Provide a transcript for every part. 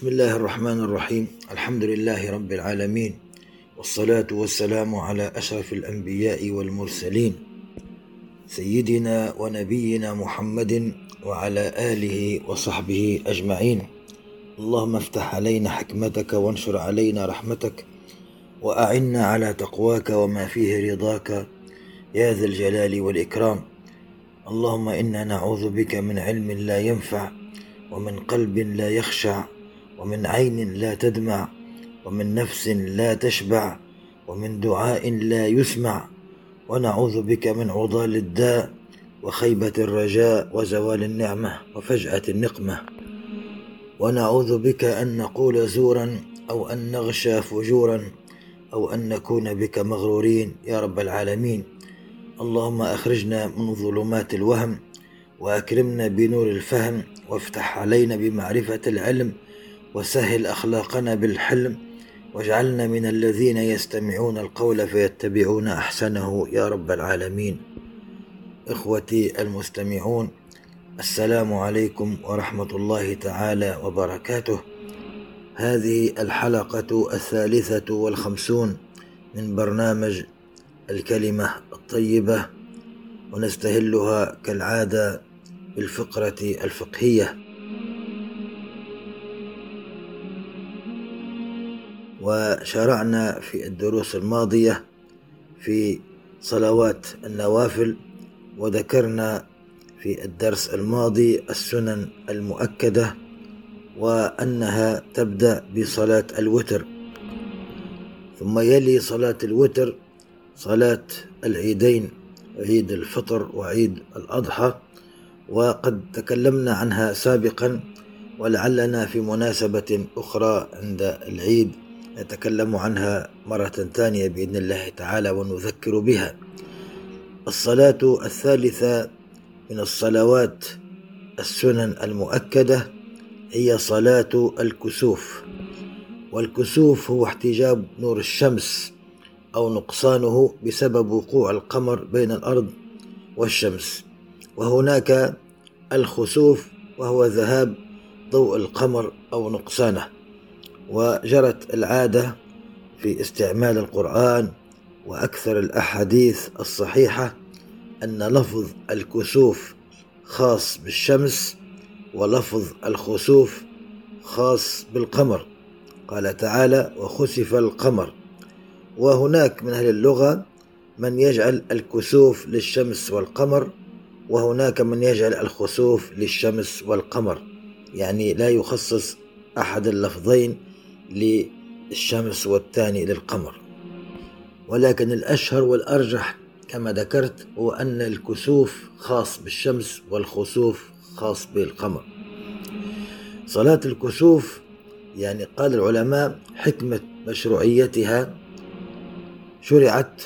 بسم الله الرحمن الرحيم الحمد لله رب العالمين والصلاة والسلام على أشرف الأنبياء والمرسلين سيدنا ونبينا محمد وعلى آله وصحبه أجمعين اللهم افتح علينا حكمتك وانشر علينا رحمتك وأعنا على تقواك وما فيه رضاك يا ذا الجلال والإكرام اللهم إنا نعوذ بك من علم لا ينفع ومن قلب لا يخشع ومن عين لا تدمع ومن نفس لا تشبع ومن دعاء لا يسمع. ونعوذ بك من عضال الداء وخيبة الرجاء وزوال النعمة وفجأة النقمة. ونعوذ بك أن نقول زورا أو أن نغشى فجورا أو أن نكون بك مغرورين يا رب العالمين. اللهم أخرجنا من ظلمات الوهم وأكرمنا بنور الفهم وافتح علينا بمعرفة العلم وسهل أخلاقنا بالحلم واجعلنا من الذين يستمعون القول فيتبعون أحسنه يا رب العالمين. إخوتي المستمعون السلام عليكم ورحمة الله تعالى وبركاته. هذه الحلقة الثالثة والخمسون من برنامج الكلمة الطيبة ونستهلها كالعادة بالفقرة الفقهية. وشرعنا في الدروس الماضية في صلوات النوافل وذكرنا في الدرس الماضي السنن المؤكدة وأنها تبدأ بصلاة الوتر. ثم يلي صلاة الوتر صلاة العيدين عيد الفطر وعيد الأضحى. وقد تكلمنا عنها سابقا ولعلنا في مناسبة أخرى عند العيد. نتكلم عنها مرة ثانية بإذن الله تعالى ونذكر بها. الصلاة الثالثة من الصلوات السنن المؤكدة هي صلاة الكسوف. والكسوف هو احتجاب نور الشمس أو نقصانه بسبب وقوع القمر بين الأرض والشمس. وهناك الخسوف وهو ذهاب ضوء القمر أو نقصانه. وجرت العادة في استعمال القرآن وأكثر الأحاديث الصحيحة أن لفظ الكسوف خاص بالشمس ولفظ الخسوف خاص بالقمر. قال تعالى وخسف القمر وهناك من أهل اللغة من يجعل الكسوف للشمس والقمر وهناك من يجعل الخسوف للشمس والقمر. يعني لا يخصص أحد اللفظين للشمس والثاني للقمر. ولكن الأشهر والأرجح كما ذكرت هو أن الكسوف خاص بالشمس والخسوف خاص بالقمر. صلاة الكسوف يعني قال العلماء حكمة مشروعيتها شرعت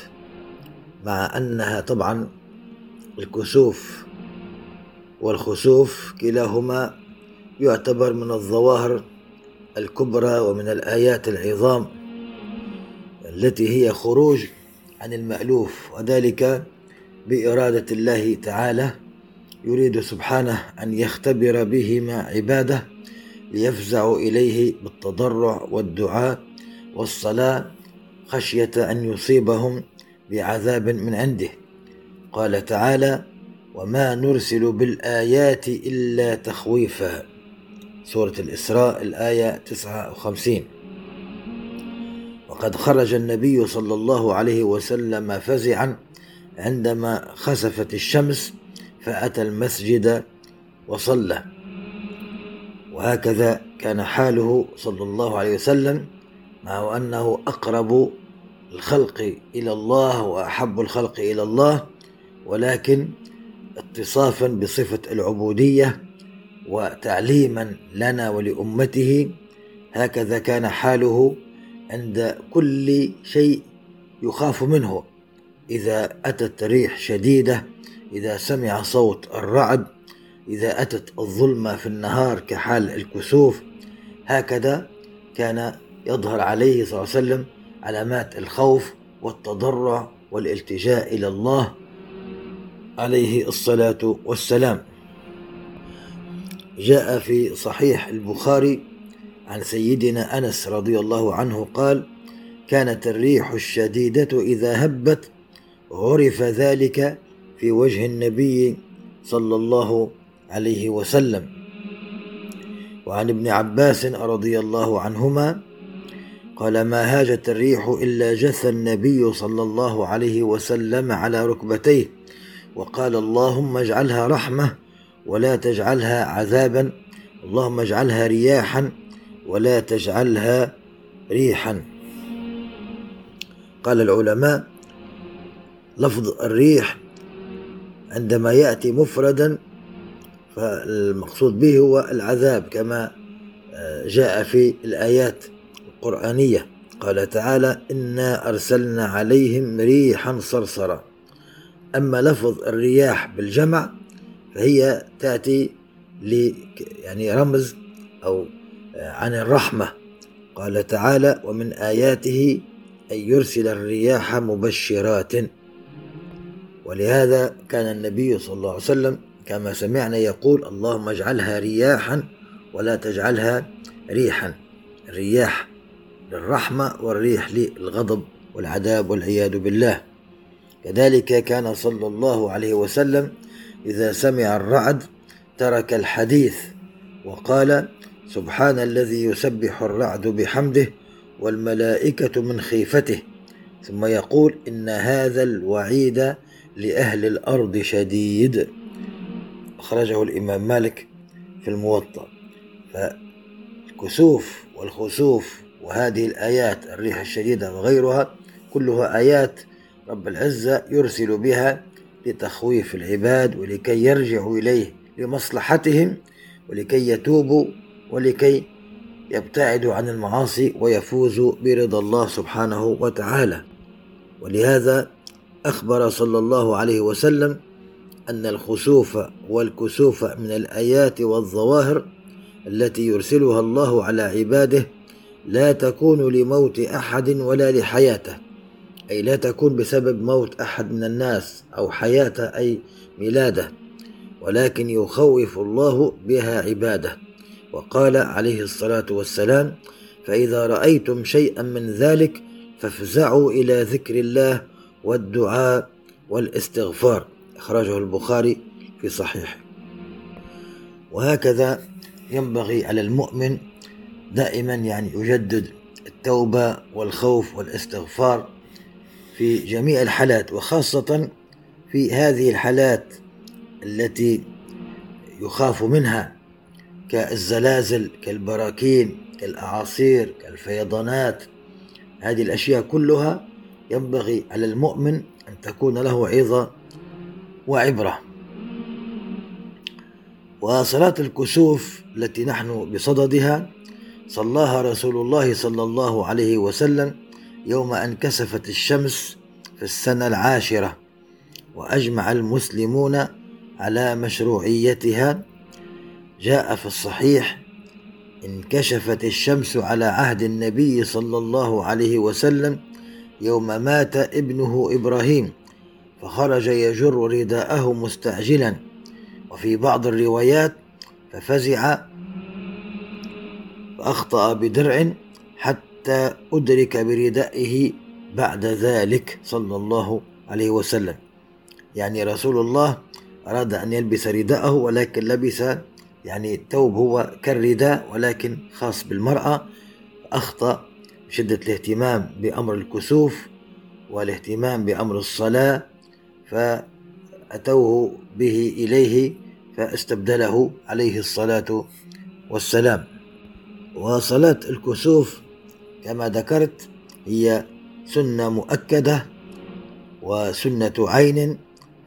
مع أنها طبعا الكسوف والخسوف كلاهما يعتبر من الظواهر الكبرى ومن الآيات العظام التي هي خروج عن المألوف وذلك بإرادة الله تعالى. يريد سبحانه أن يختبر بهما عباده ليفزعوا إليه بالتضرع والدعاء والصلاة خشية أن يصيبهم بعذاب من عنده. قال تعالى وما نرسل بالآيات إلا تخويفا سورة الإسراء الآية 59 وقد خرج النبي صلى الله عليه وسلم فزعا عندما خسفت الشمس فأتى المسجد وصلى. وهكذا كان حاله صلى الله عليه وسلم مع أنه أقرب الخلق إلى الله وأحب الخلق إلى الله ولكن اتصافا بصفة العبودية وتعليما لنا ولأمته هكذا كان حاله عند كل شيء يخاف منه. إذا أتت ريح شديدة إذا سمع صوت الرعد إذا أتت الظلمة في النهار كحال الكسوف هكذا كان يظهر عليه صلى الله عليه وسلم علامات الخوف والتضرع والالتجاء إلى الله عليه الصلاة والسلام. جاء في صحيح البخاري عن سيدنا أنس رضي الله عنه قال كانت الريح الشديدة إذا هبت عرف ذلك في وجه النبي صلى الله عليه وسلم. وعن ابن عباس رضي الله عنهما قال ما هاجت الريح إلا جث النبي صلى الله عليه وسلم على ركبتيه وقال اللهم اجعلها رحمة ولا تجعلها عذابا. اللهم اجعلها رياحا ولا تجعلها ريحا. قال العلماء لفظ الريح عندما يأتي مفردا فالمقصود به هو العذاب كما آه، جاء في الآيات القرآنية. قال تعالى إنا أرسلنا عليهم ريحا صرصرا. أما لفظ الرياح بالجمع فهي تأتي ل يعني رمز أو آه، عن الرحمة. قال تعالى ومن آياته أن يرسل الرياح مبشرات. ولهذا كان النبي صلى الله عليه وسلم كما سمعنا يقول اللهم اجعلها رياحا ولا تجعلها ريحا. الرياح للرحمة والريح للغضب والعذاب والعياذ بالله. كذلك كان صلى الله عليه وسلم إذا سمع الرعد ترك الحديث وقال سبحان الذي يسبح الرعد بحمده والملائكة من خيفته. ثم يقول إن هذا الوعيد لأهل الأرض شديد. أخرجه الإمام مالك في الموطأ. فالكسوف والخسوف وهذه الآيات الريح الشديدة وغيرها كلها آيات رب العزة يرسل بها لتخويف العباد ولكي يرجعوا إليه لمصلحتهم ولكي يتوبوا ولكي يبتعدوا عن المعاصي ويفوزوا برضا الله سبحانه وتعالى. ولهذا أخبر صلى الله عليه وسلم أن الخسوف والكسوف من الآيات والظواهر التي يرسلها الله على عباده لا تكون لموت أحد ولا لحياته. أي لا تكون بسبب موت أحد من الناس أو حياته أي ميلادة ولكن يخوف الله بها عباده. وقال عليه الصلاة والسلام فإذا رأيتم شيئا من ذلك فافزعوا إلى ذكر الله والدعاء والاستغفار. أخرجه البخاري في صحيحه وهكذا ينبغي على المؤمن دائما يعني يجدد التوبة والخوف والاستغفار في جميع الحالات وخاصة في هذه الحالات التي يخاف منها كالزلازل كالبراكين كالأعاصير كالفيضانات. هذه الأشياء كلها ينبغي على المؤمن أن تكون له عظة وعبرة. وصلاة الكسوف التي نحن بصددها صلاها رسول الله صلى الله عليه وسلم يوم أن كسفت الشمس في السنة العاشرة وأجمع المسلمون على مشروعيتها جاء في الصحيح انكشفت الشمس على عهد النبي صلى الله عليه وسلم يوم مات ابنه إبراهيم فخرج يجر رداءه مستعجلا. وفي بعض الروايات ففزع فأخطأ بدرع حتى أدرك بردائه بعد ذلك صلى الله عليه وسلم. يعني رسول الله أراد أن يلبس رداءه ولكن لبس يعني الثوب هو كالرداء ولكن خاص بالمرأة أخطأ شدة الاهتمام بأمر الكسوف والاهتمام بأمر الصلاة فأتوه به إليه فاستبدله عليه الصلاة والسلام. وصلاة الكسوف كما ذكرت هي سنة مؤكدة وسنة عين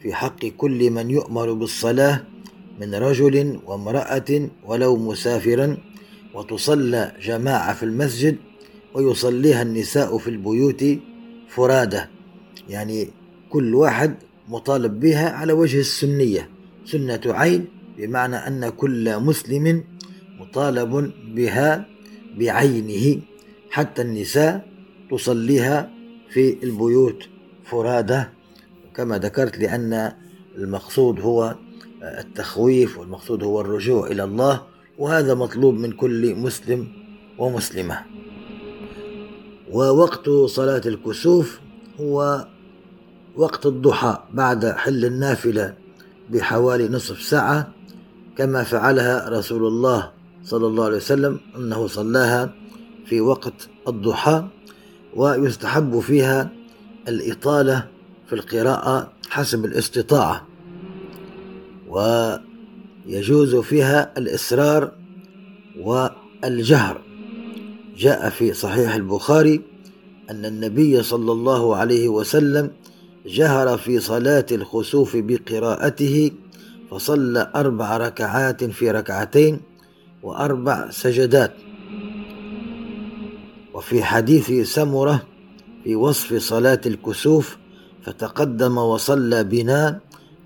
في حق كل من يؤمر بالصلاة من رجل وامرأة ولو مسافرا وتصلى جماعة في المسجد ويصليها النساء في البيوت فرادة. يعني كل واحد مطالب بها على وجه السنية. سنة عين بمعنى أن كل مسلم مطالب بها بعينه. حتى النساء تصليها في البيوت فرادة كما ذكرت لأن المقصود هو التخويف والمقصود هو الرجوع إلى الله وهذا مطلوب من كل مسلم ومسلمة. ووقت صلاة الكسوف هو وقت الضحى بعد حل النافلة بحوالي نصف ساعة كما فعلها رسول الله صلى الله عليه وسلم أنه صلاها في وقت الضحى ويستحب فيها الإطالة في القراءة حسب الاستطاعة. ويجوز فيها الإسرار والجهر. جاء في صحيح البخاري أن النبي صلى الله عليه وسلم جهر في صلاة الخسوف بقراءته فصلى أربع ركعات في ركعتين وأربع سجدات. وفي حديث سمرة في وصف صلاة الكسوف فتقدم وصلى بنا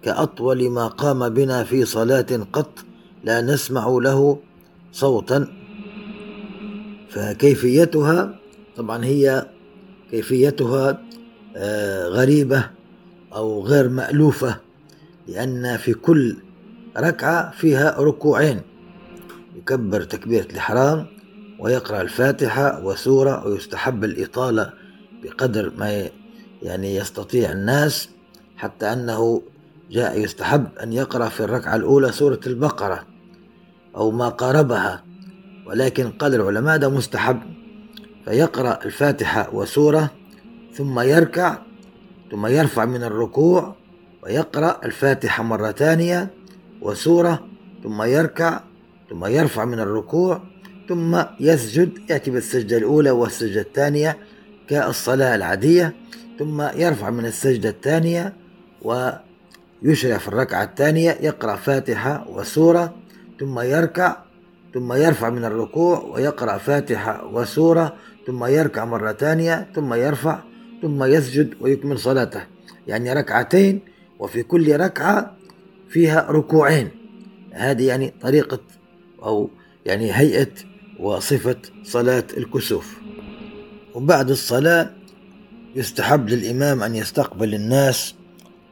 كأطول ما قام بنا في صلاة قط لا نسمع له صوتا. فكيفيتها؟ طبعا هي كيفيتها آه، غريبة أو غير مألوفة لأن في كل ركعة فيها ركوعين يكبر تكبيرة الإحرام ويقرأ الفاتحة وسورة ويستحب الإطالة بقدر ما يعني يستطيع الناس حتى أنه جاء يستحب أن يقرأ في الركعة الأولى سورة البقرة أو ما قاربها. ولكن قال العلماء ده مستحب. فيقرأ الفاتحة وسورة ثم يركع ثم يرفع من الركوع ويقرأ الفاتحة مرة ثانية وسورة ثم يركع ثم يرفع من الركوع ثم يسجد يأتي بالسجدة الأولى والسجدة الثانية كالصلاة العادية ثم يرفع من السجدة الثانية ويشرع في الركعة الثانية يقرأ فاتحة وسورة ثم يركع ثم يرفع من الركوع ويقرأ فاتحة وسورة ثم يركع مرة ثانية ثم يرفع ثم يسجد ويكمل صلاته. يعني ركعتين وفي كل ركعة فيها ركوعين. هذه يعني طريقة أو يعني هيئة وصفة صلاة الكسوف. وبعد الصلاة يستحب للإمام أن يستقبل الناس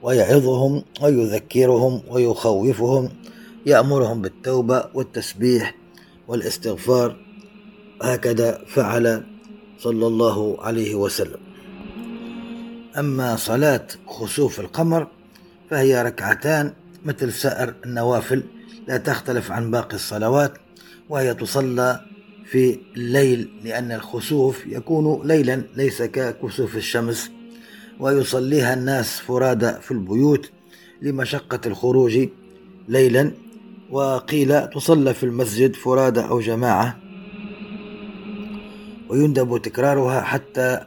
ويعظهم ويذكرهم ويخوفهم يأمرهم بالتوبة والتسبيح والإستغفار. هكذا فعل صلى الله عليه وسلم. أما صلاة خسوف القمر فهي ركعتان مثل سائر النوافل لا تختلف عن باقي الصلوات وهي تصلى في الليل لأن الخسوف يكون ليلا ليس ككسوف الشمس. ويصليها الناس فرادى في البيوت لمشقة الخروج ليلا. وقيل تصلى في المسجد فرادى أو جماعة. ويندب تكرارها حتى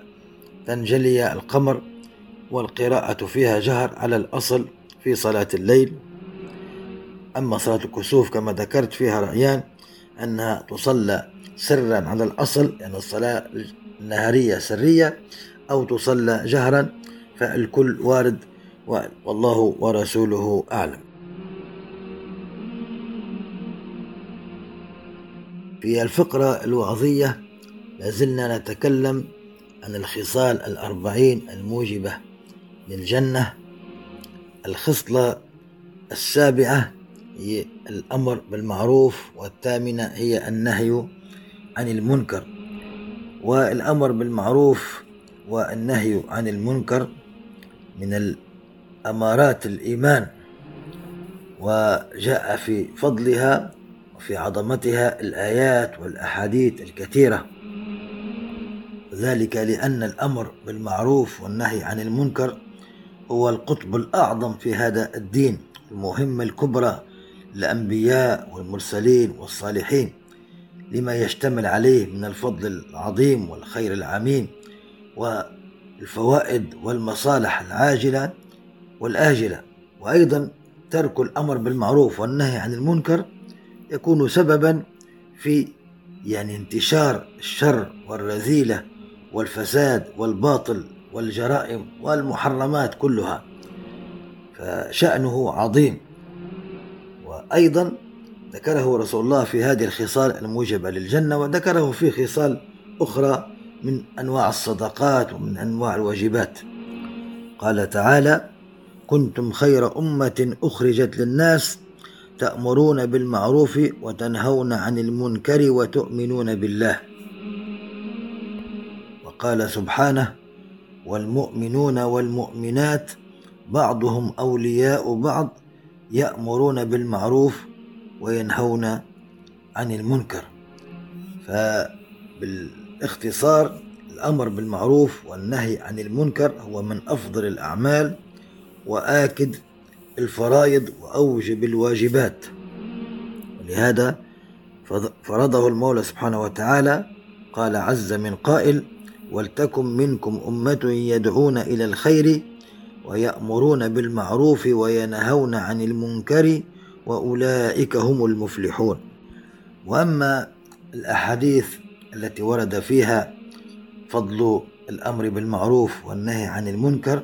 تنجلي القمر والقراءة فيها جهر على الأصل في صلاة الليل. أما صلاة الكسوف كما ذكرت فيها رأيان أنها تصلى سرا على الأصل يعني الصلاة النهارية سرية أو تصلى جهرا فالكل وارد والله ورسوله أعلم. في الفقرة الوعظية لازلنا نتكلم عن الخصال الأربعين الموجبة للجنة. الخصلة السابعة هي الأمر بالمعروف والثامنة هي النهي عن المنكر والأمر بالمعروف والنهي عن المنكر من الأمارات الإيمان وجاء في فضلها في عظمتها الآيات والأحاديث الكثيرة. ذلك لأن الأمر بالمعروف والنهي عن المنكر هو القطب الأعظم في هذا الدين المهمة الكبرى للأنبياء والمرسلين والصالحين. لما يشتمل عليه من الفضل العظيم والخير العميم والفوائد والمصالح العاجلة والآجلة. وأيضا ترك الأمر بالمعروف والنهي عن المنكر يكون سببا في يعني انتشار الشر والرذيلة والفساد والباطل والجرائم والمحرمات كلها. فشأنه عظيم. وأيضا ذكره رسول الله في هذه الخصال الموجبة للجنة وذكره في خصال أخرى من أنواع الصدقات ومن أنواع الواجبات. قال تعالى كنتم خير أمة أخرجت للناس تأمرون بالمعروف وتنهون عن المنكر وتؤمنون بالله. وقال سبحانه والمؤمنون والمؤمنات بعضهم أولياء بعض يأمرون بالمعروف وينهون عن المنكر. فبالاختصار الأمر بالمعروف والنهي عن المنكر هو من أفضل الأعمال وآكد الفرائض وأوجب الواجبات. ولهذا فرضه المولى سبحانه وتعالى قال عز من قائل ولتكن منكم أمة يدعون إلى الخير ويأمرون بالمعروف وينهون عن المنكر وأولئك هم المفلحون. وأما الأحاديث التي ورد فيها فضل الأمر بالمعروف والنهي عن المنكر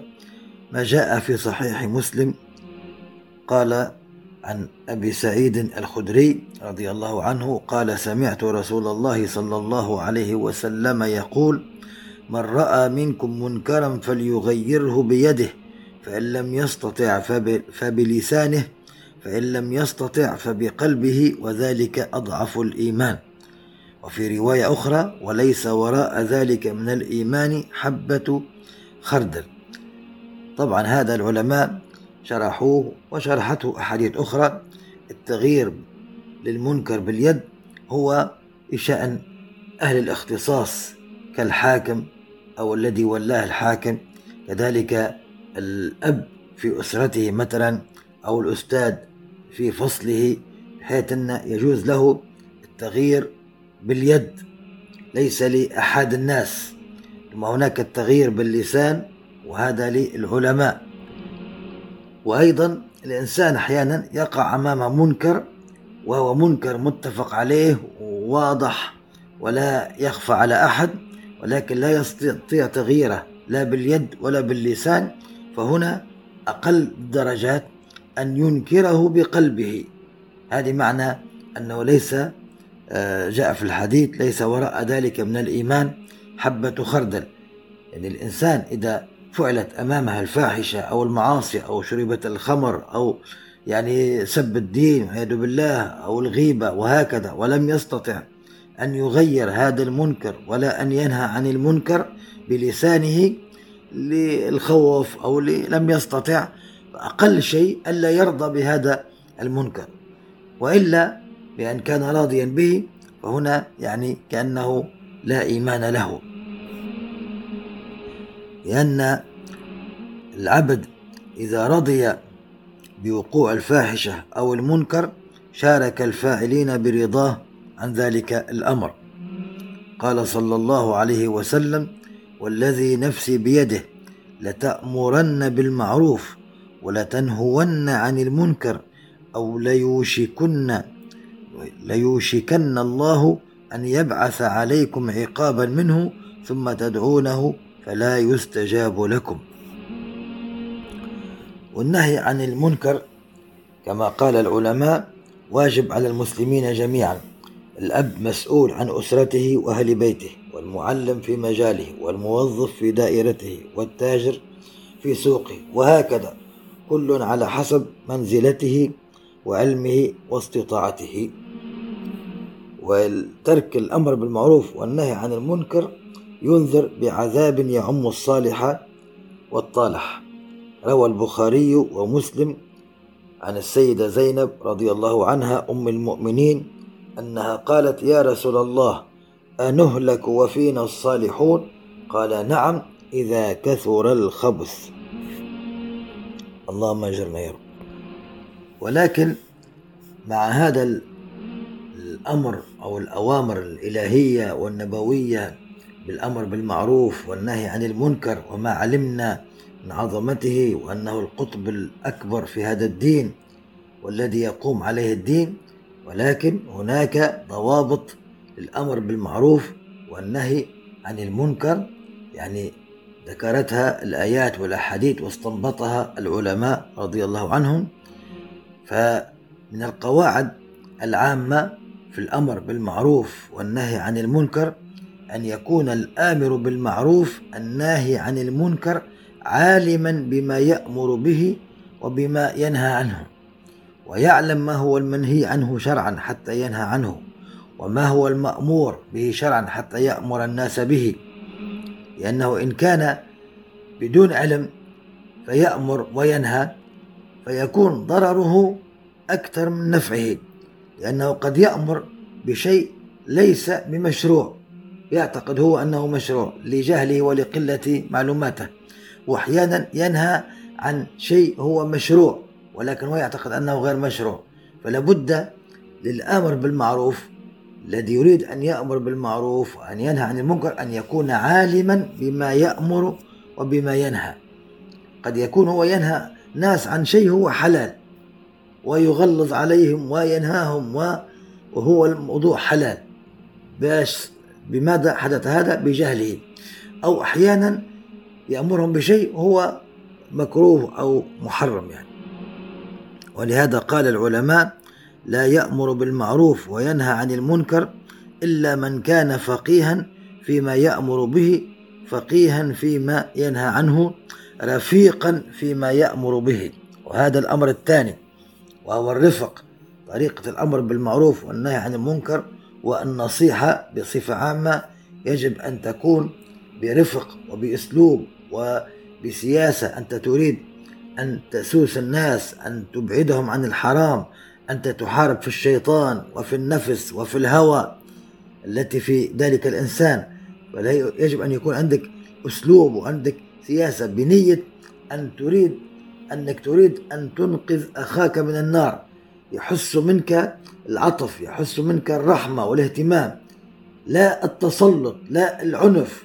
ما جاء في صحيح مسلم قال عن أبي سعيد الخدري رضي الله عنه قال سمعت رسول الله صلى الله عليه وسلم يقول من رأى منكم منكرا فليغيره بيده فإن لم يستطع فبلسانه فإن لم يستطع فبقلبه وذلك أضعف الإيمان. وفي رواية أخرى وليس وراء ذلك من الإيمان حبة خردل. طبعا هذا العلماء شرحوه وشرحته أحاديث أخرى. التغيير للمنكر باليد هو بشأن أهل الاختصاص كالحاكم أو الذي ولاه الحاكم. كذلك الأب في أسرته مثلا أو الأستاذ في فصله بحيث أن يجوز له التغيير باليد ليس لأحد الناس ثم هناك التغيير باللسان وهذا للعلماء. وأيضا الإنسان أحيانا يقع أمام منكر وهو منكر متفق عليه وواضح ولا يخفى على أحد ولكن لا يستطيع تغييره لا باليد ولا باللسان فهنا أقل الدرجات أن ينكره بقلبه. هذه معنى أنه ليس آه، جاء في الحديث ليس وراء ذلك من الإيمان حبة خردل. يعني الإنسان إذا فعلت أمامها الفاحشة أو المعاصي أو شربت الخمر أو يعني سب الدين والعياذ بالله أو الغيبة وهكذا ولم يستطع أن يغير هذا المنكر ولا أن ينهى عن المنكر بلسانه للخوف أو لم يستطع أقل شيء ألا يرضى بهذا المنكر وإلا بأن كان راضيا به فهنا يعني كأنه لا إيمان له. لأن العبد إذا رضي بوقوع الفاحشة أو المنكر شارك الفاعلين برضاه عن ذلك الأمر. قال صلى الله عليه وسلم والذي نفسي بيده لتأمرن بالمعروف ولتنهون عن المنكر أو ليوشكن ليوشكن الله أن يبعث عليكم عقابا منه ثم تدعونه فلا يستجاب لكم. والنهي عن المنكر كما قال العلماء واجب على المسلمين جميعا. الأب مسؤول عن أسرته وأهل بيته والمعلم في مجاله والموظف في دائرته والتاجر في سوقه وهكذا. كل على حسب منزلته وعلمه واستطاعته. وترك الأمر بالمعروف والنهي عن المنكر ينذر بعذاب يعم الصالح والطالح. روى البخاري ومسلم عن السيدة زينب رضي الله عنها أم المؤمنين أنها قالت يا رسول الله أنهلك وفينا الصالحون؟ قال نعم إذا كثر الخبث. اللهم اجرنا يا رب. ولكن مع هذا الأمر أو الأوامر الإلهية والنبوية بالأمر بالمعروف والنهي عن المنكر وما علمنا من عظمته وأنه القطب الأكبر في هذا الدين والذي يقوم عليه الدين ولكن هناك ضوابط للأمر بالمعروف والنهي عن المنكر يعني ذكرتها الآيات والأحاديث واستنبطها العلماء رضي الله عنهم. فمن القواعد العامة في الأمر بالمعروف والنهي عن المنكر أن يكون الآمر بالمعروف الناهي عن المنكر عالما بما يأمر به وبما ينهى عنه ويعلم ما هو المنهي عنه شرعا حتى ينهى عنه وما هو المأمور به شرعا حتى يأمر الناس به. لأنه إن كان بدون علم فيأمر وينهى فيكون ضرره أكثر من نفعه لأنه قد يأمر بشيء ليس بمشروع يعتقد هو أنه مشروع لجهله ولقلة معلوماته وأحيانا ينهى عن شيء هو مشروع ولكن هو يعتقد أنه غير مشروع فلا بد للآمر بالمعروف الذي يريد أن يأمر بالمعروف وأن ينهى عن المنكر أن يكون عالما بما يأمر وبما ينهى. قد يكون هو ينهى ناس عن شيء هو حلال ويغلظ عليهم وينهاهم وهو الموضوع حلال. باش بماذا حدث هذا؟ بجهله. أو أحيانا يأمرهم بشيء هو مكروه أو محرم يعني. ولهذا قال العلماء لا يأمر بالمعروف وينهى عن المنكر إلا من كان فقيها فيما يأمر به فقيها فيما ينهى عنه رفيقا فيما يأمر به. وهذا الأمر الثاني وهو الرفق. طريقة الأمر بالمعروف والنهي عن المنكر والنصيحة بصفة عامة يجب أن تكون برفق وبأسلوب وبسياسة أنت تريد أن تسوس الناس أن تبعدهم عن الحرام أنت تحارب في الشيطان وفي النفس وفي الهوى التي في ذلك الإنسان يجب أن يكون عندك أسلوب وعندك سياسة بنية أن تريد أنك تريد أن تنقذ أخاك من النار. يحس منك العطف يحس منك الرحمة والاهتمام لا التسلط لا العنف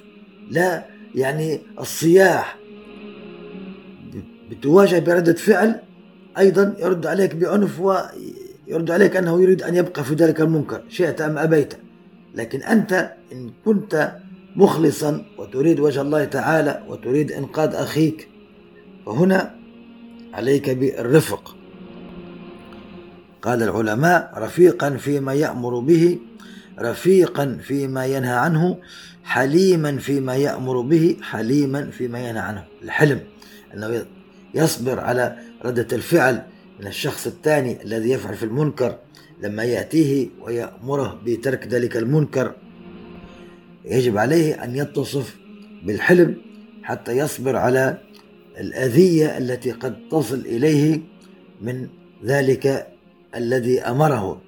لا يعني الصياح. بتواجه بردة فعل أيضا يرد عليك بعنف ويرد عليك أنه يريد أن يبقى في ذلك المنكر شئت أم أبيت. لكن أنت إن كنت مخلصا وتريد وجه الله تعالى وتريد إنقاذ أخيك فهنا عليك بالرفق. قال العلماء رفيقا فيما يأمر به رفيقا فيما ينهى عنه حليما فيما يأمر به حليما فيما ينهى عنه. الحلم أنه يصبر على ردة الفعل من الشخص الثاني الذي يفعل في المنكر لما يأتيه ويأمره بترك ذلك المنكر. يجب عليه أن يتصف بالحلم حتى يصبر على الأذية التي قد تصل إليه من ذلك الذي أمره.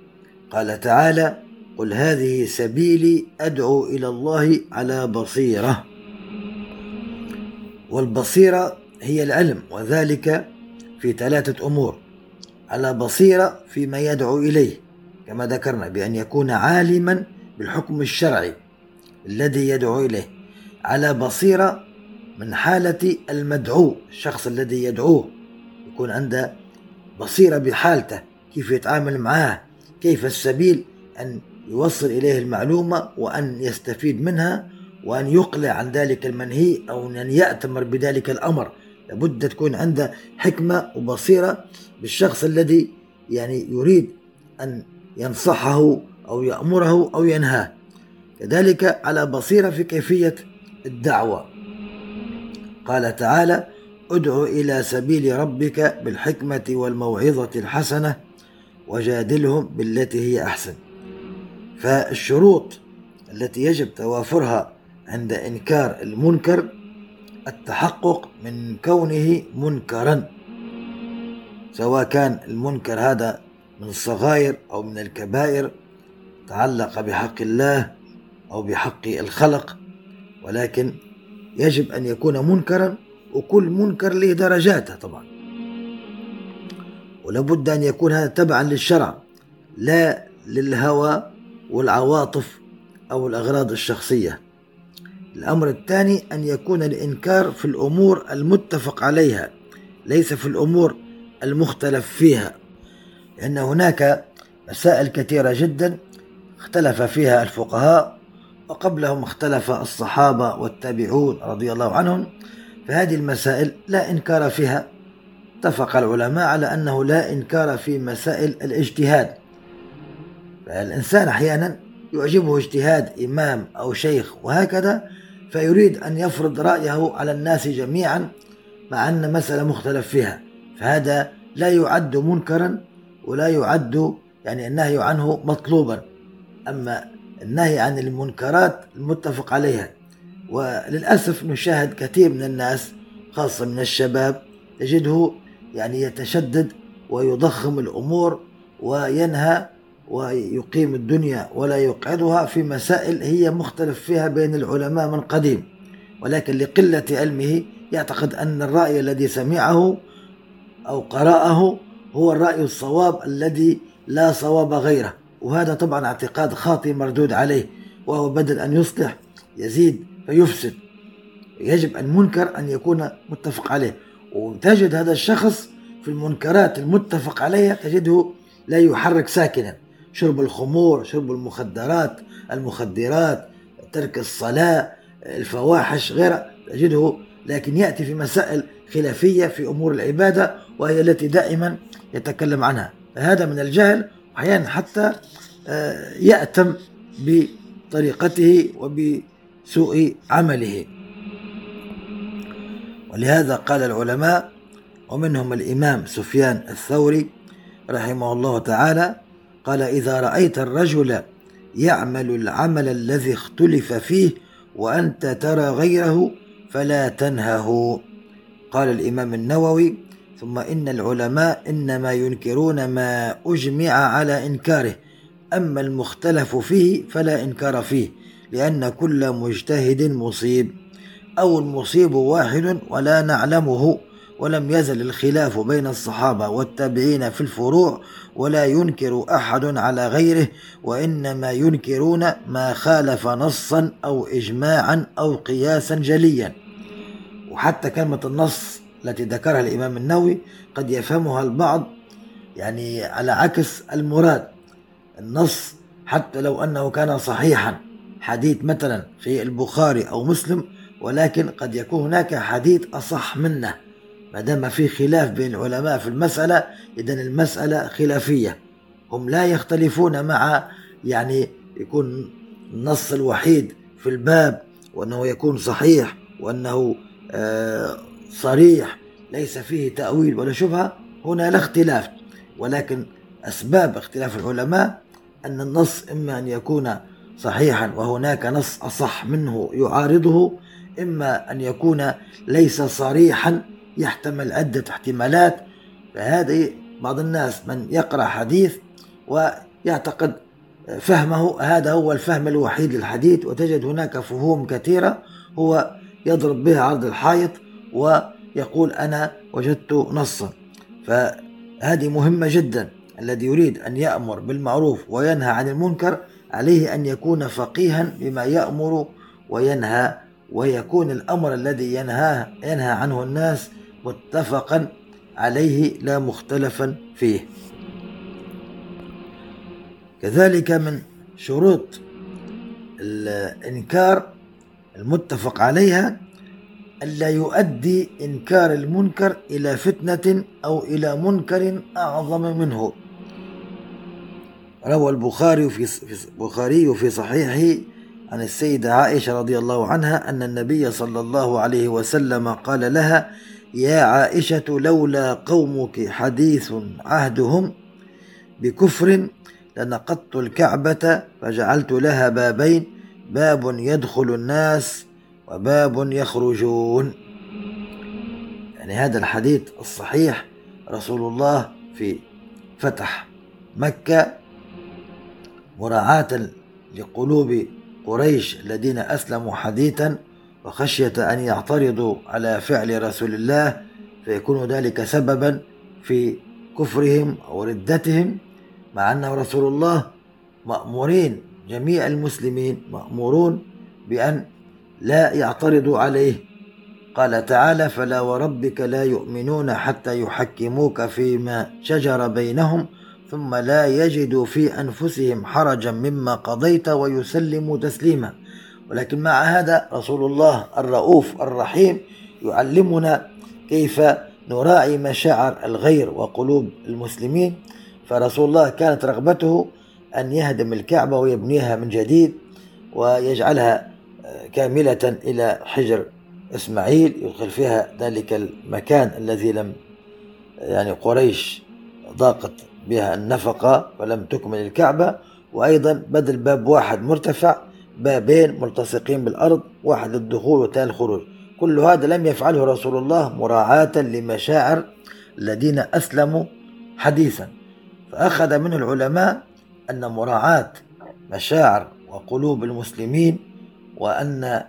قال تعالى قل هذه سبيلي أدعو إلى الله على بصيرة. والبصيرة هي العلم وذلك في ثلاثة أمور. على بصيرة فيما يدعو إليه كما ذكرنا بأن يكون عالما بالحكم الشرعي الذي يدعو إليه. على بصيرة من حالة المدعو الشخص الذي يدعوه يكون عنده بصيرة بحالته كيف يتعامل معاه كيف السبيل أن يوصل إليه المعلومة وأن يستفيد منها وأن يقلع عن ذلك المنهي أو أن يأتمر بذلك الأمر. لابد تكون عنده حكمة وبصيرة بالشخص الذي يعني يريد أن ينصحه أو يأمره أو ينهاه. كذلك على بصيرة في كيفية الدعوة. قال تعالى ادع إلى سبيل ربك بالحكمة والموعظة الحسنة وجادلهم بالتي هي أحسن. فالشروط التي يجب توافرها عند إنكار المنكر التحقق من كونه منكرا سواء كان المنكر هذا من الصغائر أو من الكبائر تعلق بحق الله أو بحق الخلق ولكن يجب أن يكون منكرا وكل منكر له درجاته طبعا. ولابد أن يكون هذا تبعا للشرع لا للهوى والعواطف أو الأغراض الشخصية. الأمر الثاني أن يكون الإنكار في الأمور المتفق عليها ليس في الأمور المختلف فيها لأن هناك مسائل كثيرة جدا اختلف فيها الفقهاء وقبلهم اختلف الصحابة والتابعون رضي الله عنهم فهذه المسائل لا إنكار فيها. اتفق العلماء على أنه لا إنكار في مسائل الاجتهاد. فالإنسان أحيانا يعجبه اجتهاد إمام أو شيخ وهكذا فيريد أن يفرض رأيه على الناس جميعا مع أن مسألة مختلف فيها. فهذا لا يعد منكرا ولا يعد يعني النهي عنه مطلوبا. أما النهي عن المنكرات المتفق عليها. وللأسف نشاهد كثير من الناس خاصة من الشباب تجده يعني يتشدد ويضخم الأمور وينهى ويقيم الدنيا ولا يقعدها في مسائل هي مختلف فيها بين العلماء من قديم. ولكن لقلة علمه يعتقد أن الرأي الذي سمعه أو قرأه هو الرأي الصواب الذي لا صواب غيره. وهذا طبعا اعتقاد خاطئ مردود عليه وهو بدل أن يصلح يزيد فيفسد. يجب المنكر أن يكون متفق عليه. وتجد هذا الشخص في المنكرات المتفق عليها تجده لا يحرك ساكنا. شرب الخمور شرب المخدرات المخدرات ترك الصلاة الفواحش غيرها تجده لكن يأتي في مسائل خلافية في أمور العبادة وهي التي دائما يتكلم عنها. فهذا من الجهل أحيانا حتى آه، يأتم بطريقته وبسوء عمله. ولهذا قال العلماء ومنهم الإمام سفيان الثوري رحمه الله تعالى قال إذا رأيت الرجل يعمل العمل الذي اختلف فيه وأنت ترى غيره فلا تنهه. قال الإمام النووي ثم إن العلماء إنما ينكرون ما أجمع على إنكاره أما المختلف فيه فلا إنكار فيه لأن كل مجتهد مصيب أو المصيب واحد ولا نعلمه. ولم يزل الخلاف بين الصحابة والتابعين في الفروع ولا ينكر أحد على غيره وإنما ينكرون ما خالف نصا أو إجماعا أو قياسا جليا. وحتى كلمة النص التي ذكرها الإمام النووي قد يفهمها البعض يعني على عكس المراد. النص حتى لو أنه كان صحيحا حديث مثلا في البخاري أو مسلم ولكن قد يكون هناك حديث أصح منه. ما دام في خلاف بين العلماء في المسألة إذا المسألة خلافية. هم لا يختلفون مع يعني يكون النص الوحيد في الباب وأنه يكون صحيح وأنه آه، صريح ليس فيه تأويل ولا شبهة هنا لا اختلاف. ولكن أسباب اختلاف العلماء أن النص إما أن يكون صحيحا وهناك نص أصح منه يعارضه إما أن يكون ليس صريحا يحتمل عدة احتمالات. فهذه بعض الناس من يقرأ حديث ويعتقد فهمه هذا هو الفهم الوحيد للحديث وتجد هناك فهوم كثيرة. هو يضرب بها عرض الحائط ويقول أنا وجدت نصا. فهذه مهمة جدا. الذي يريد أن يأمر بالمعروف وينهى عن المنكر عليه أن يكون فقيها بما يأمر وينهى ويكون الأمر الذي ينهى ينهى عنه الناس متفقا عليه لا مختلفا فيه. كذلك من شروط الإنكار المتفق عليها ألا يؤدي إنكار المنكر إلى فتنة أو إلى منكر أعظم منه. روى البخاري في البخاري في صحيحه عن السيدة عائشة رضي الله عنها أن النبي صلى الله عليه وسلم قال لها يا عائشة لولا قومك حديث عهدهم بكفر لنقضت الكعبة فجعلت لها بابين باب يدخل الناس وباب يخرجون. يعني هذا الحديث الصحيح رسول الله في فتح مكة مراعاة لقلوب قريش الذين أسلموا حديثا وخشية أن يعترضوا على فعل رسول الله فيكون ذلك سببا في كفرهم أو ردتهم مع أنه رسول الله مأمورين جميع المسلمين مأمورون بأن لا يعترضوا عليه. قال تعالى فلا وربك لا يؤمنون حتى يحكموك فيما شجر بينهم ثم لا يجدوا في أنفسهم حرجا مما قضيت ويسلموا تسليما ولكن مع هذا رسول الله الرؤوف الرحيم يعلمنا كيف نراعي مشاعر الغير وقلوب المسلمين. فرسول الله كانت رغبته أن يهدم الكعبة ويبنيها من جديد ويجعلها كاملة إلى حجر إسماعيل يدخل فيها ذلك المكان الذي لم يعني قريش ضاقت بها النفقة ولم تكمل الكعبة. وأيضا بدل باب واحد مرتفع بابين ملتصقين بالأرض واحد للدخول والثاني الخروج. كل هذا لم يفعله رسول الله مراعاة لمشاعر الذين أسلموا حديثا. فأخذ من العلماء أن مراعاة مشاعر وقلوب المسلمين وأن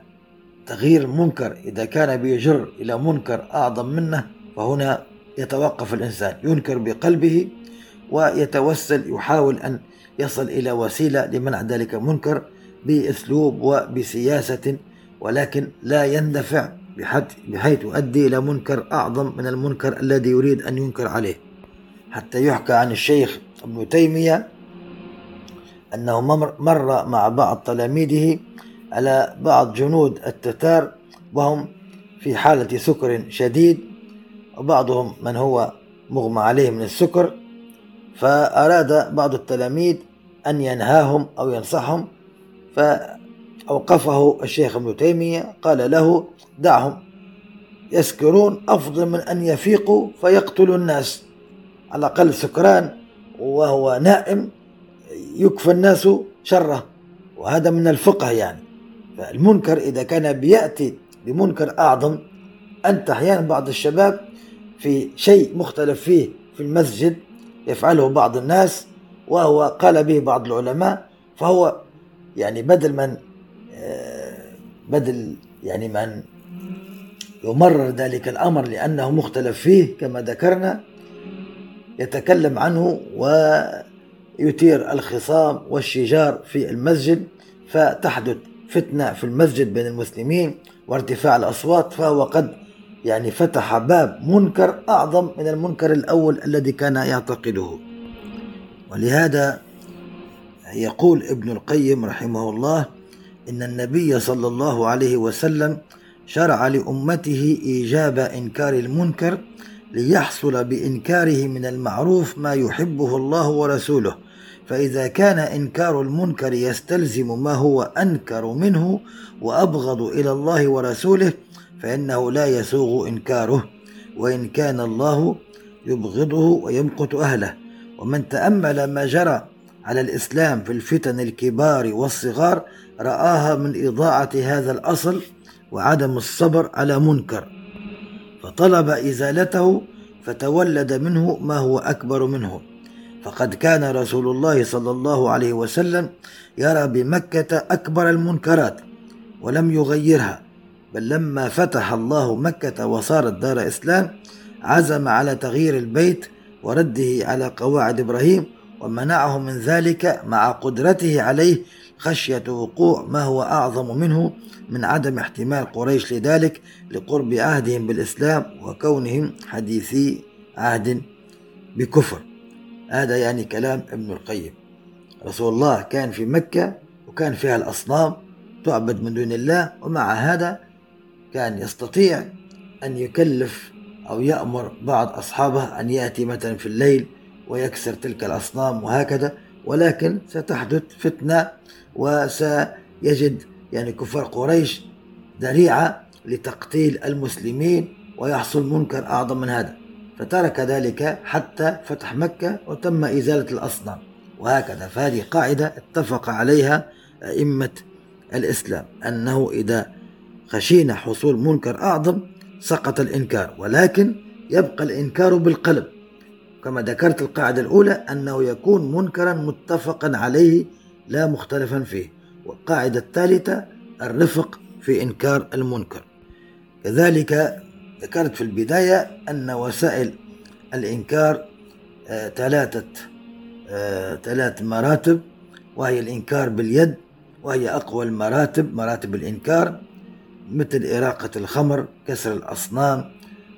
تغيير المنكر إذا كان بيجر إلى منكر أعظم منه فهنا يتوقف الإنسان ينكر بقلبه ويتوسل يحاول أن يصل إلى وسيلة لمنع ذلك المنكر. بأسلوب وبسياسة ولكن لا يندفع بحيث يؤدي إلى منكر أعظم من المنكر الذي يريد أن ينكر عليه. حتى يحكى عن الشيخ ابن تيمية أنه مر مع بعض تلاميذه على بعض جنود التتار وهم في حالة سكر شديد وبعضهم من هو مغمى عليه من السكر فأراد بعض التلاميذ أن ينهاهم أو ينصحهم فأوقفه الشيخ ابن تيمية قال له دعهم يسكرون أفضل من أن يفيقوا فيقتلوا الناس. على الأقل سكران وهو نائم يكفى الناس شره وهذا من الفقه يعني. فالمنكر إذا كان بيأتي بمنكر أعظم أنت أحيانا بعض الشباب في شيء مختلف فيه في المسجد يفعله بعض الناس وهو قال به بعض العلماء فهو يعني بدل من آه، بدل يعني من يمرر ذلك الأمر لأنه مختلف فيه كما ذكرنا يتكلم عنه ويثير الخصام والشجار في المسجد فتحدث فتنة في المسجد بين المسلمين وارتفاع الأصوات فهو قد يعني فتح باب منكر أعظم من المنكر الأول الذي كان يعتقده. ولهذا يقول ابن القيم رحمه الله إن النبي صلى الله عليه وسلم شرع لأمته إيجاب إنكار المنكر ليحصل بإنكاره من المعروف ما يحبه الله ورسوله فإذا كان إنكار المنكر يستلزم ما هو أنكر منه وأبغض إلى الله ورسوله فإنه لا يسوغ إنكاره وإن كان الله يبغضه ويمقت أهله. ومن تأمل ما جرى على الإسلام في الفتن الكبار والصغار رآها من إضاعة هذا الأصل وعدم الصبر على منكر. فطلب إزالته فتولد منه ما هو أكبر منه. فقد كان رسول الله صلى الله عليه وسلم يرى بمكة أكبر المنكرات ولم يغيرها. بل لما فتح الله مكة وصارت دار إسلام عزم على تغيير البيت ورده على قواعد إبراهيم ومنعه من ذلك مع قدرته عليه خشية وقوع ما هو أعظم منه من عدم احتمال قريش لذلك لقرب عهدهم بالإسلام وكونهم حديثي عهد بكفر. هذا يعني كلام ابن القيم. رسول الله كان في مكة وكان فيها الأصنام تعبد من دون الله ومع هذا كان يستطيع أن يكلف أو يأمر بعض أصحابه أن يأتي مثلا في الليل ويكسر تلك الأصنام وهكذا ولكن ستحدث فتنة وسيجد يعني كفار قريش ذريعة لتقتيل المسلمين ويحصل منكر أعظم من هذا. فترك ذلك حتى فتح مكة وتم إزالة الأصنام. وهكذا فهذه قاعدة اتفق عليها أئمة الإسلام أنه إذا خشينا حصول منكر أعظم سقط الإنكار ولكن يبقى الإنكار بالقلب كما ذكرت القاعدة الأولى أنه يكون منكرا متفقا عليه لا مختلفا فيه والقاعدة الثالثة الرفق في إنكار المنكر. كذلك ذكرت في البداية أن وسائل الإنكار آه، ثلاثة آه، ثلاث مراتب وهي الإنكار باليد وهي أقوى المراتب مراتب الإنكار مثل إراقة الخمر كسر الأصنام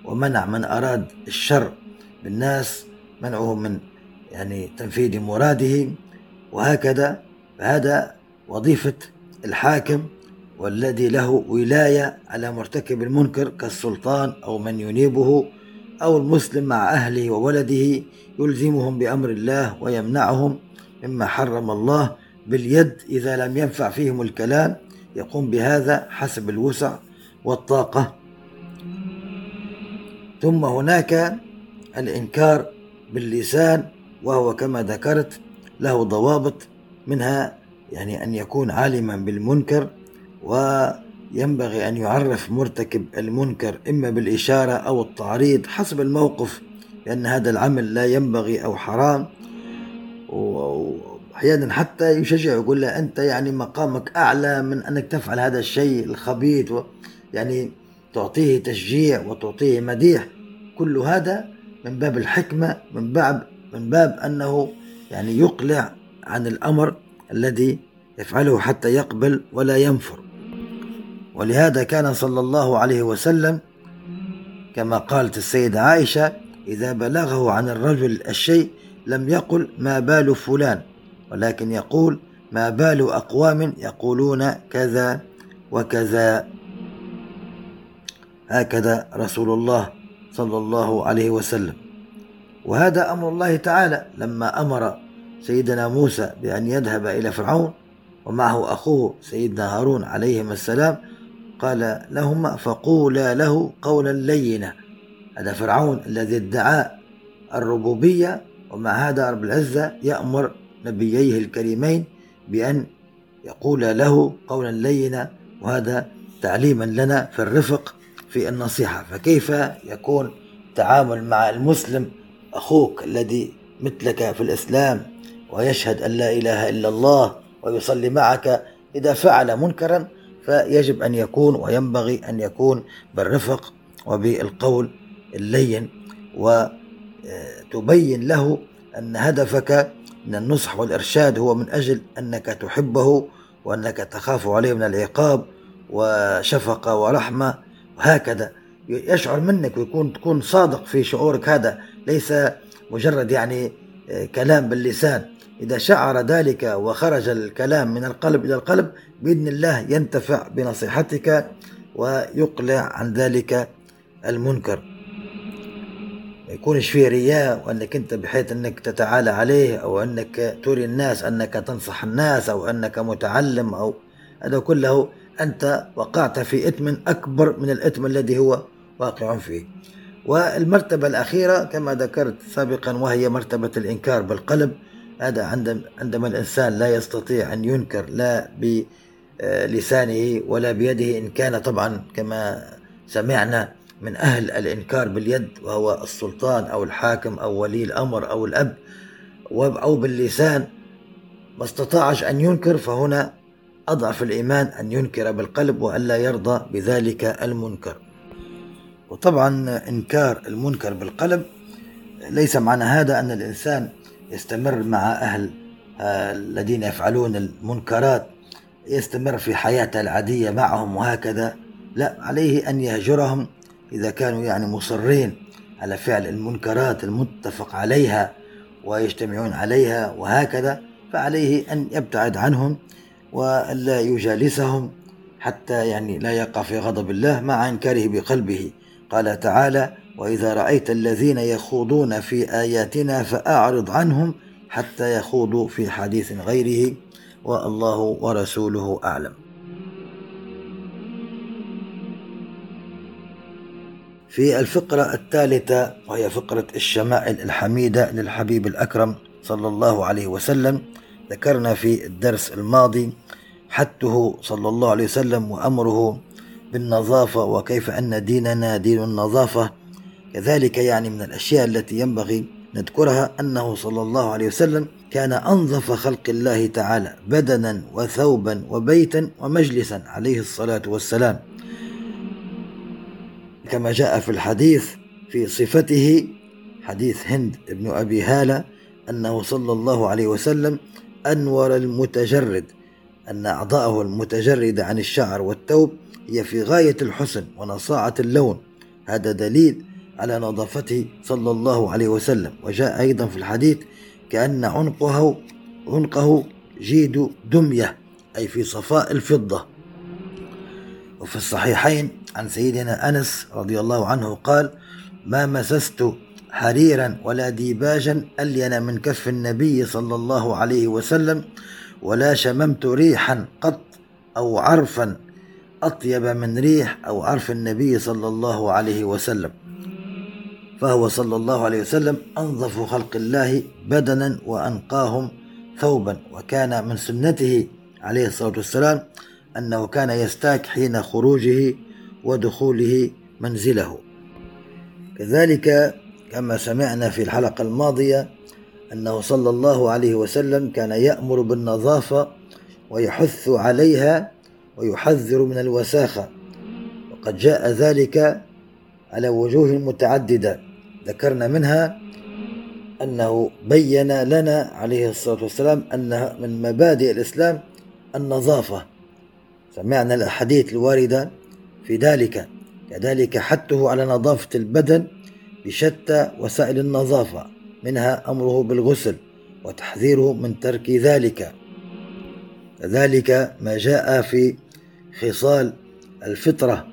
ومنع من أراد الشر بالناس منعه من يعني تنفيذ مراده وهكذا فهذا وظيفة الحاكم والذي له ولاية على مرتكب المنكر كالسلطان أو من ينيبه أو المسلم مع أهله وولده يلزمهم بأمر الله ويمنعهم مما حرم الله باليد إذا لم ينفع فيهم الكلام يقوم بهذا حسب الوسع والطاقة. ثم هناك الإنكار باللسان وهو كما ذكرت له ضوابط منها يعني أن يكون عالما بالمنكر وينبغي أن يعرف مرتكب المنكر إما بالإشارة أو التعريض حسب الموقف لأن هذا العمل لا ينبغي أو حرام. وأحيانا حتى يشجع يقول له أنت يعني مقامك أعلى من أنك تفعل هذا الشيء الخبيث يعني تعطيه تشجيع وتعطيه مديح. كل هذا من باب الحكمة من باب من باب أنه يعني يقلع عن الأمر الذي يفعله حتى يقبل ولا ينفر. ولهذا كان صلى الله عليه وسلم كما قالت السيدة عائشة إذا بلغه عن الرجل الشيء لم يقل ما بال فلان ولكن يقول ما بال أقوام يقولون كذا وكذا. هكذا رسول الله صلى الله عليه وسلم. وهذا أمر الله تعالى لما أمر سيدنا موسى بأن يذهب إلى فرعون ومعه أخوه سيدنا هارون عليهما السلام. قال لهما فقولا له قولا لينا. هذا فرعون الذي ادعى الربوبية ومع هذا رب العزة يأمر نبييه الكريمين بأن يقول له قولا لينا. وهذا تعليما لنا في الرفق في النصيحة. فكيف يكون التعامل مع المسلم أخوك الذي مثلك في الإسلام ويشهد أن لا إله إلا الله ويصلي معك إذا فعل منكرا؟ فيجب أن يكون وينبغي أن يكون بالرفق وبالقول اللين وتبين له أن هدفك من النصح والإرشاد هو من أجل أنك تحبه وأنك تخاف عليه من العقاب وشفقة ورحمة وهكذا يشعر منك ويكون تكون صادق في شعورك هذا ليس مجرد يعني كلام باللسان. إذا شعر ذلك وخرج الكلام من القلب إلى القلب بإذن الله ينتفع بنصيحتك ويقلع عن ذلك المنكر. ما يكونش فيه رياء وأنك أنت بحيث أنك تتعالى عليه أو أنك تري الناس أنك تنصح الناس أو أنك متعلم أو هذا كله أنت وقعت في إثم أكبر من الإثم الذي هو واقع فيه. والمرتبة الأخيرة كما ذكرت سابقا وهي مرتبة الإنكار بالقلب. هذا عندما الإنسان لا يستطيع أن ينكر لا بلسانه ولا بيده إن كان طبعا كما سمعنا من أهل الإنكار باليد وهو السلطان أو الحاكم أو ولي الأمر أو الأب أو باللسان ما استطاعش أن ينكر فهنا أضعف الإيمان أن ينكر بالقلب وألا يرضى بذلك المنكر. وطبعا إنكار المنكر بالقلب ليس معنى هذا أن الإنسان يستمر مع أهل آه، الذين يفعلون المنكرات يستمر في حياته العادية معهم وهكذا. لا عليه أن يهجرهم إذا كانوا يعني مصرين على فعل المنكرات المتفق عليها ويجتمعون عليها وهكذا. فعليه أن يبتعد عنهم وألا يجالسهم حتى يعني لا يقع في غضب الله مع إنكاره بقلبه. قال تعالى وإذا رأيت الذين يخوضون في آياتنا فأعرض عنهم حتى يخوضوا في حديث غيره. والله ورسوله أعلم. في الفقرة الثالثة وهي فقرة الشمائل الحميدة للحبيب الأكرم صلى الله عليه وسلم ذكرنا في الدرس الماضي حتة صلى الله عليه وسلم وأمره بالنظافة وكيف أن ديننا دين النظافة. كذلك يعني من الأشياء التي ينبغي نذكرها أنه صلى الله عليه وسلم كان أنظف خلق الله تعالى بدنا وثوبا وبيتا ومجلسا عليه الصلاة والسلام. كما جاء في الحديث في صفته حديث هند بن أبي هالة أنه صلى الله عليه وسلم أنور المتجرد أن أعضاءه المتجردة عن الشعر والثوب هي في غاية الحسن ونصاعة اللون. هذا دليل على نظافته صلى الله عليه وسلم. وجاء أيضا في الحديث كأن عنقه عنقه جيد دمية أي في صفاء الفضة. وفي الصحيحين عن سيدنا أنس رضي الله عنه قال ما مسست حريرا ولا ديباجا ألين من كف النبي صلى الله عليه وسلم ولا شممت ريحا قط أو عرفا أطيب من ريح أو عرف النبي صلى الله عليه وسلم. فهو صلى الله عليه وسلم أنظف خلق الله بدنا وأنقاهم ثوبا. وكان من سنته عليه الصلاة والسلام أنه كان يستاك حين خروجه ودخوله منزله. كذلك كما سمعنا في الحلقة الماضية أنه صلى الله عليه وسلم كان يأمر بالنظافة ويحث عليها ويحذر من الوساخة. وقد جاء ذلك على وجوه متعددة. ذكرنا منها أنه بين لنا عليه الصلاة والسلام أن من مبادئ الإسلام النظافة. سمعنا الأحاديث الواردة في ذلك. كذلك حثه على نظافة البدن بشتى وسائل النظافة منها أمره بالغسل وتحذيره من ترك ذلك. كذلك ما جاء في خصال الفطرة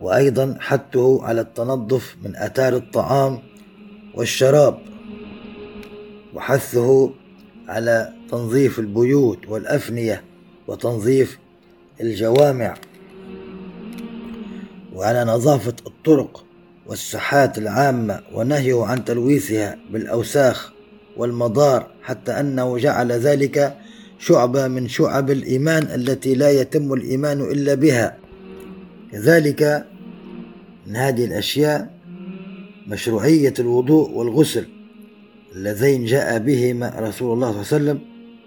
وأيضا حثه على التنظف من أثار الطعام والشراب وحثه على تنظيف البيوت والأفنية وتنظيف الجوامع وعلى نظافة الطرق. والساحات العامة ونهيه عن تلويثها بالأوساخ والمضار حتى أنه جعل ذلك شعبة من شعب الإيمان التي لا يتم الإيمان إلا بها. كذلك من هذه الأشياء مشروعية الوضوء والغسل اللذين جاء بهما رسول الله صلى الله عليه وسلم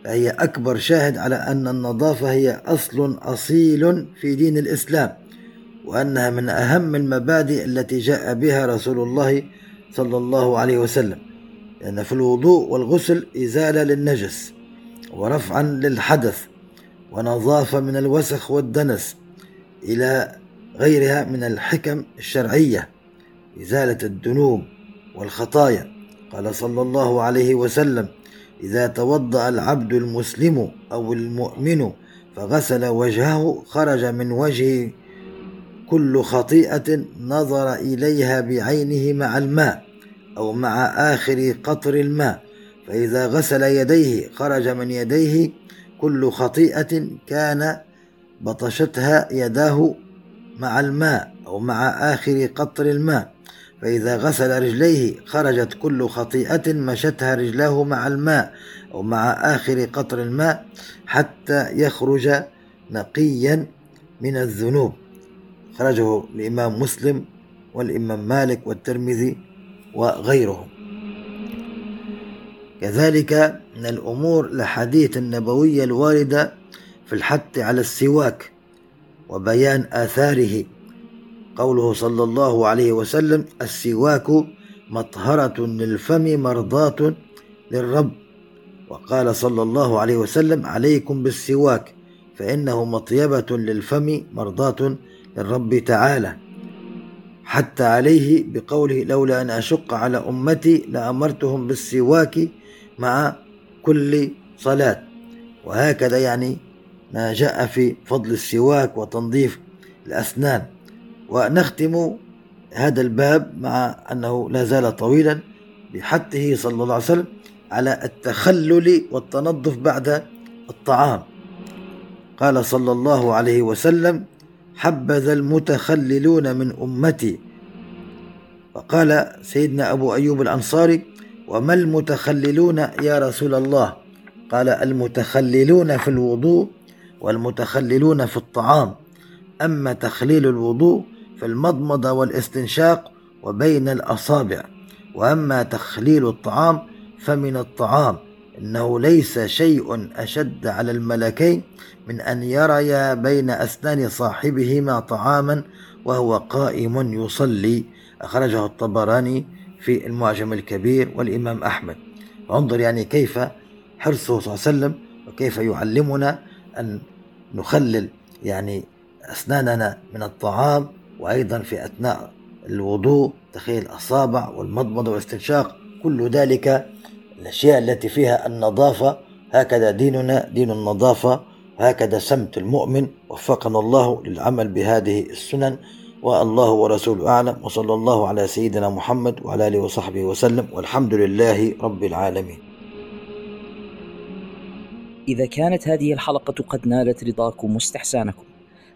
فهي أكبر شاهد على أن النظافة هي أصل أصيل في دين الإسلام. وأنها من أهم المبادئ التي جاء بها رسول الله صلى الله عليه وسلم لأن في الوضوء والغسل إزالة للنجس ورفعا للحدث ونظافة من الوسخ والدنس إلى غيرها من الحكم الشرعية إزالة الذنوب والخطايا. قال صلى الله عليه وسلم إذا توضأ العبد المسلم أو المؤمن فغسل وجهه خرج من وجهه كل خطيئة نظر إليها بعينه مع الماء أو مع آخر قطر الماء فإذا غسل يديه خرج من يديه كل خطيئة كان بطشتها يداه مع الماء أو مع آخر قطر الماء فإذا غسل رجليه خرجت كل خطيئة مشتها رجلاه مع الماء أو مع آخر قطر الماء حتى يخرج نقيا من الذنوب. خرجه الإمام مسلم والإمام مالك والترمذي وغيرهم كذلك من الأمور الحديث النبوية الواردة في الحث على السواك وبيان آثاره. قوله صلى الله عليه وسلم السواك مطهرة للفم مرضاة للرب. وقال صلى الله عليه وسلم عليكم بالسواك فإنه مطيبة للفم مرضاة للرب تعالى حتى عليه بقوله لولا أن أشق على أمتي لأمرتهم بالسواك مع كل صلاة. وهكذا يعني ما جاء في فضل السواك وتنظيف الأسنان. ونختم هذا الباب مع أنه لا زال طويلا بحثه صلى الله عليه وسلم على التخلل والتنظف بعد الطعام. قال صلى الله عليه وسلم حبذا المتخللون من أمتي. وقال سيدنا أبو أيوب الأنصاري وما المتخللون يا رسول الله؟ قال المتخللون في الوضوء والمتخللون في الطعام. أما تخليل الوضوء فالمضمضة والاستنشاق وبين الأصابع وأما تخليل الطعام فمن الطعام. إنه ليس شيء أشد على الملكين من أن يريا بين أسنان صاحبهما طعاما وهو قائم يصلي. أخرجه الطبراني في المعجم الكبير والإمام أحمد. انظر يعني كيف حرصه صلى الله عليه وسلم وكيف يعلمنا أن نخلل يعني أسناننا من الطعام وأيضا في أثناء الوضوء تخيل الأصابع والمضمضة والاستنشاق. كل ذلك الأشياء التي فيها النظافة هكذا ديننا دين النظافة هكذا سمت المؤمن وفقنا الله للعمل بهذه السنن والله ورسوله أعلم وصلى الله على سيدنا محمد وعلى آله وصحبه وسلم والحمد لله رب العالمين. إذا كانت هذه الحلقة قد نالت رضاكم واستحسانكم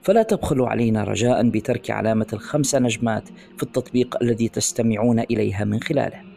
فلا تبخلوا علينا رجاء بترك علامة الخمس نجمات في التطبيق الذي تستمعون إليها من خلاله.